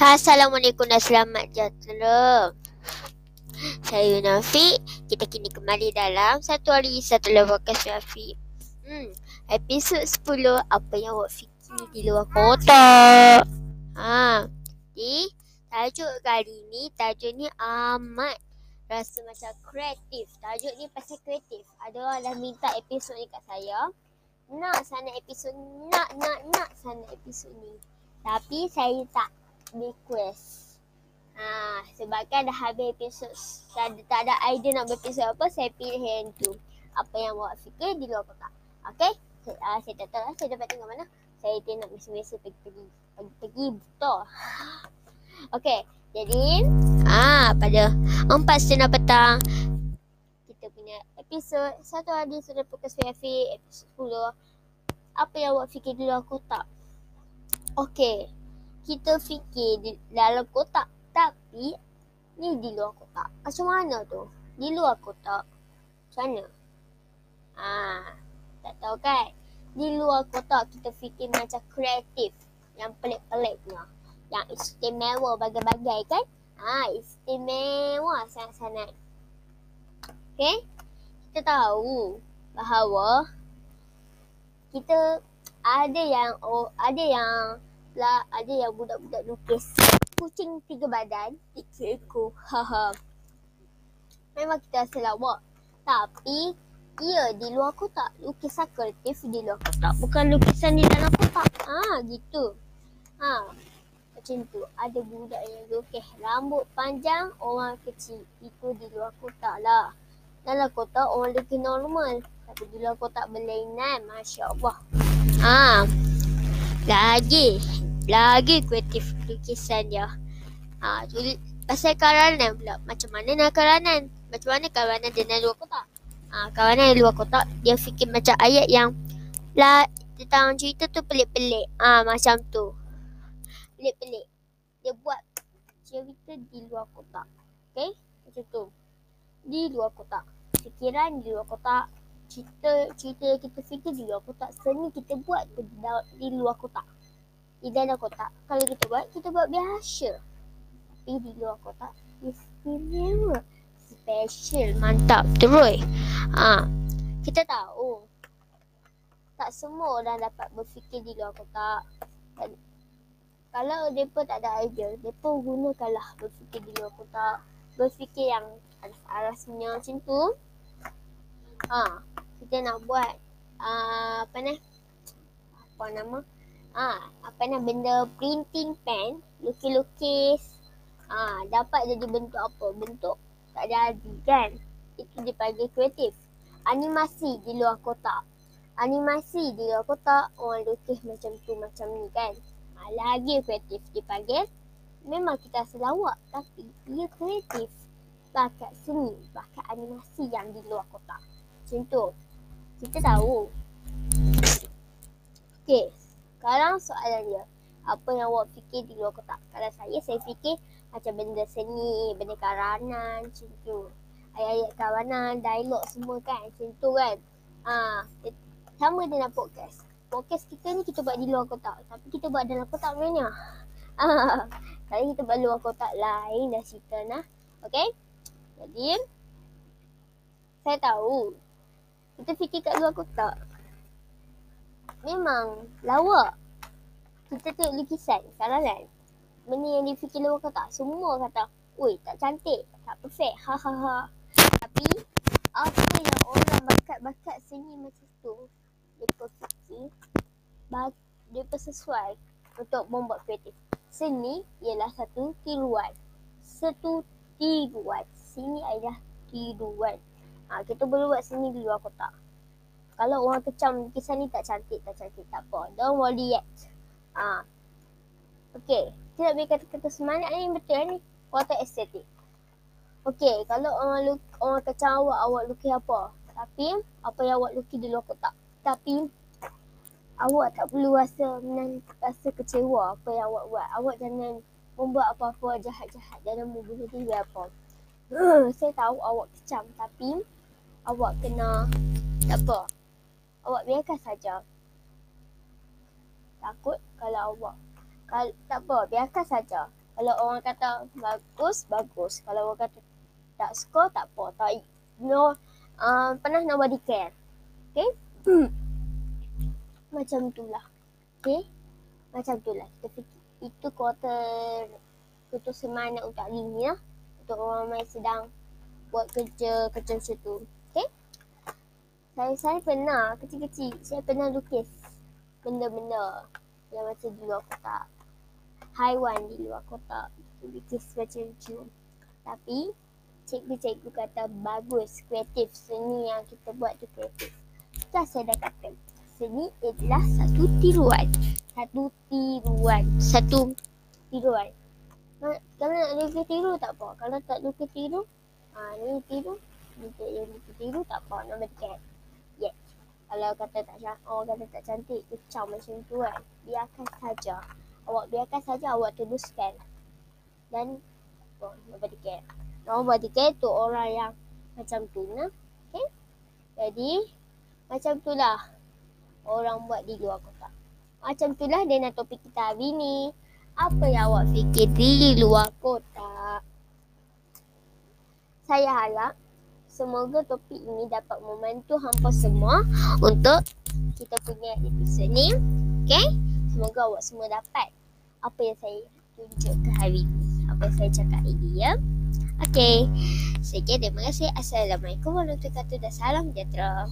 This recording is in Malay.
Assalamualaikum dan selamat sejahtera. Saya Nafi. Kita kini kembali dalam satu hari satu level podcast Nafi. Hmm, episod 10 apa yang awak fikir di luar kota. Ha, di tajuk kali ni tajuk ni amat rasa macam kreatif. Tajuk ni pasal kreatif. Ada orang dah minta episod ni kat saya. Nak sana episod ni. Nak, nak, nak sana episod ni. Tapi saya tak request. Ha, sebabkan dah habis episod tak ada, tak ada idea nak berepisod apa, saya pilih yang tu. Apa yang awak fikir di luar kotak. Okay? Saya, uh, saya tak tahu lah, saya dapat tengok mana. Saya tengok biasa-biasa pergi-pergi. Pergi-pergi betul. Okay, jadi ah pada empat setengah petang kita punya episod satu hari sudah fokus VFA episod 10 apa yang awak fikir di luar kotak Okay, kita fikir di dalam kotak tapi ni di luar kotak. Macam mana tu? Di luar kotak. Macam mana? Ah, tak tahu kan? Di luar kotak kita fikir macam kreatif. Yang pelik-peliknya. Yang istimewa bagai-bagai kan? Ah, istimewa sangat-sangat. Okay? Kita tahu bahawa kita ada yang oh, ada yang lah ada yang budak-budak lukis kucing tiga badan, tiga ekor. Haha. Memang kita rasa lawak. Tapi ia di luar kotak. Lukisan kreatif di luar kotak. Bukan lukisan di dalam kotak. Ha, gitu. Ha, macam tu. Ada budak yang lukis rambut panjang orang kecil. Itu di luar kotak lah. Dalam kotak orang lukis normal. Tapi di luar kotak berlainan. Masya Allah. Ha, lagi lagi kreatif lukisan dia. Ha, tulis pasal karanan pula. Macam mana nak karanan? Macam mana karanan dengan luar kotak? Ha, karanan luar kotak dia fikir macam ayat yang lah tentang cerita tu pelik-pelik. Ah ha, macam tu. Pelik-pelik. Dia buat cerita di luar kotak. Okay? Macam tu. Di luar kotak. Fikiran di luar kotak. Cerita cerita yang kita fikir di luar kotak. Seni kita buat di, di luar kotak di dalam kotak. Kalau kita buat, kita buat biasa. Tapi di luar kotak, istimewa. Special, mantap, terus. Ha, kita tahu, tak semua orang dapat berfikir di luar kotak. Dan, kalau mereka tak ada idea, mereka gunakanlah berfikir di luar kotak. Berfikir yang aras-arasnya macam tu. Ha, kita nak buat, uh, apa ni? Apa nama? ah apa nama benda printing pen lukis-lukis. Ah dapat jadi bentuk apa? Bentuk tak jadi kan? Itu dipanggil kreatif. Animasi di luar kotak. Animasi di luar kotak orang lukis macam tu macam ni kan? Ah, lagi kreatif dipanggil memang kita selawak tapi ia kreatif. Bakat seni bakat animasi yang di luar kotak. Tu kita tahu Okay, sekarang soalan dia. Apa yang awak fikir di luar kotak? Kalau saya, saya fikir macam benda seni, benda karanan, macam tu. Ayat-ayat kawanan, dialog semua kan, macam tu kan. Ha, sama dengan podcast. Podcast kita ni kita buat di luar kotak. Tapi kita buat dalam kotak mana? Ha, kalau kita buat luar kotak lain dah cerita nah. Okay? Jadi, saya tahu. Kita fikir kat luar kotak memang lawak. Kita tengok lukisan, salah kan? Benda yang difikir luar kata, semua kata, Ui, tak cantik, tak perfect, ha ha ha. Tapi, apa yang orang bakat-bakat seni macam tu, mereka fikir, mereka sesuai untuk membuat kreatif. Seni ialah satu tiruan. Satu tiruan. Sini adalah tiruan. Ha, kita boleh buat seni di luar kotak kalau orang kecam lukisan ni tak cantik, tak cantik, tak apa. Don't worry yet. Ha. Okay. Kita nak kata-kata semangat ni betul ni. Water estetik. Okay. Kalau orang luk, orang kecam awak, awak lukis apa? Tapi, apa yang awak lukis di luar kotak. Tapi, awak tak perlu rasa rasa kecewa apa yang awak buat. Awak jangan membuat apa-apa jahat-jahat. Jangan membunuh diri apa. Saya tahu awak kecam tapi awak kena tak apa awak biarkan saja. Takut kalau awak kalau tak apa, biarkan saja. Kalau orang kata bagus, bagus. Kalau orang kata tak suka, tak apa. Tak, no, uh, pernah nobody care. Okay? Macam tu lah. Okay? Macam tu lah. Kita fikir. Itu kuarter putus semangat untuk hari ni lah. Untuk orang yang sedang buat kerja kerja macam tu. Saya, saya pernah kecil-kecil. Saya pernah lukis benda-benda yang macam di luar kotak. Haiwan di luar kotak which is macam lucu tapi cikgu-cikgu kata bagus kreatif. Seni yang kita buat tu kreatif. Tak saya dah kata seni adalah satu tiruan. Satu tiruan. Satu. Tiruan. Kalau nak lukis tiru tak apa. Kalau tak lukis tiru ha, ni tiru. Ni tiru tak apa. Nama dekat kalau kata tak cantik, oh kata tak cantik, kecau macam tu kan. Biarkan saja. Awak biarkan saja awak teruskan dan oh, nobody care. Nobody care tu orang yang macam tu nah. Okay? Jadi macam tu lah orang buat di luar kota. Macam tu lah dengan topik kita hari ni. Apa yang awak fikir di luar kota? Saya harap semoga topik ini dapat membantu hampa semua untuk kita punya episod ni okay semoga awak semua dapat apa yang saya tunjukkan hari ini. Apa yang saya cakap ini ya. Okey. Sekian terima kasih. Assalamualaikum warahmatullahi wabarakatuh dan salam sejahtera.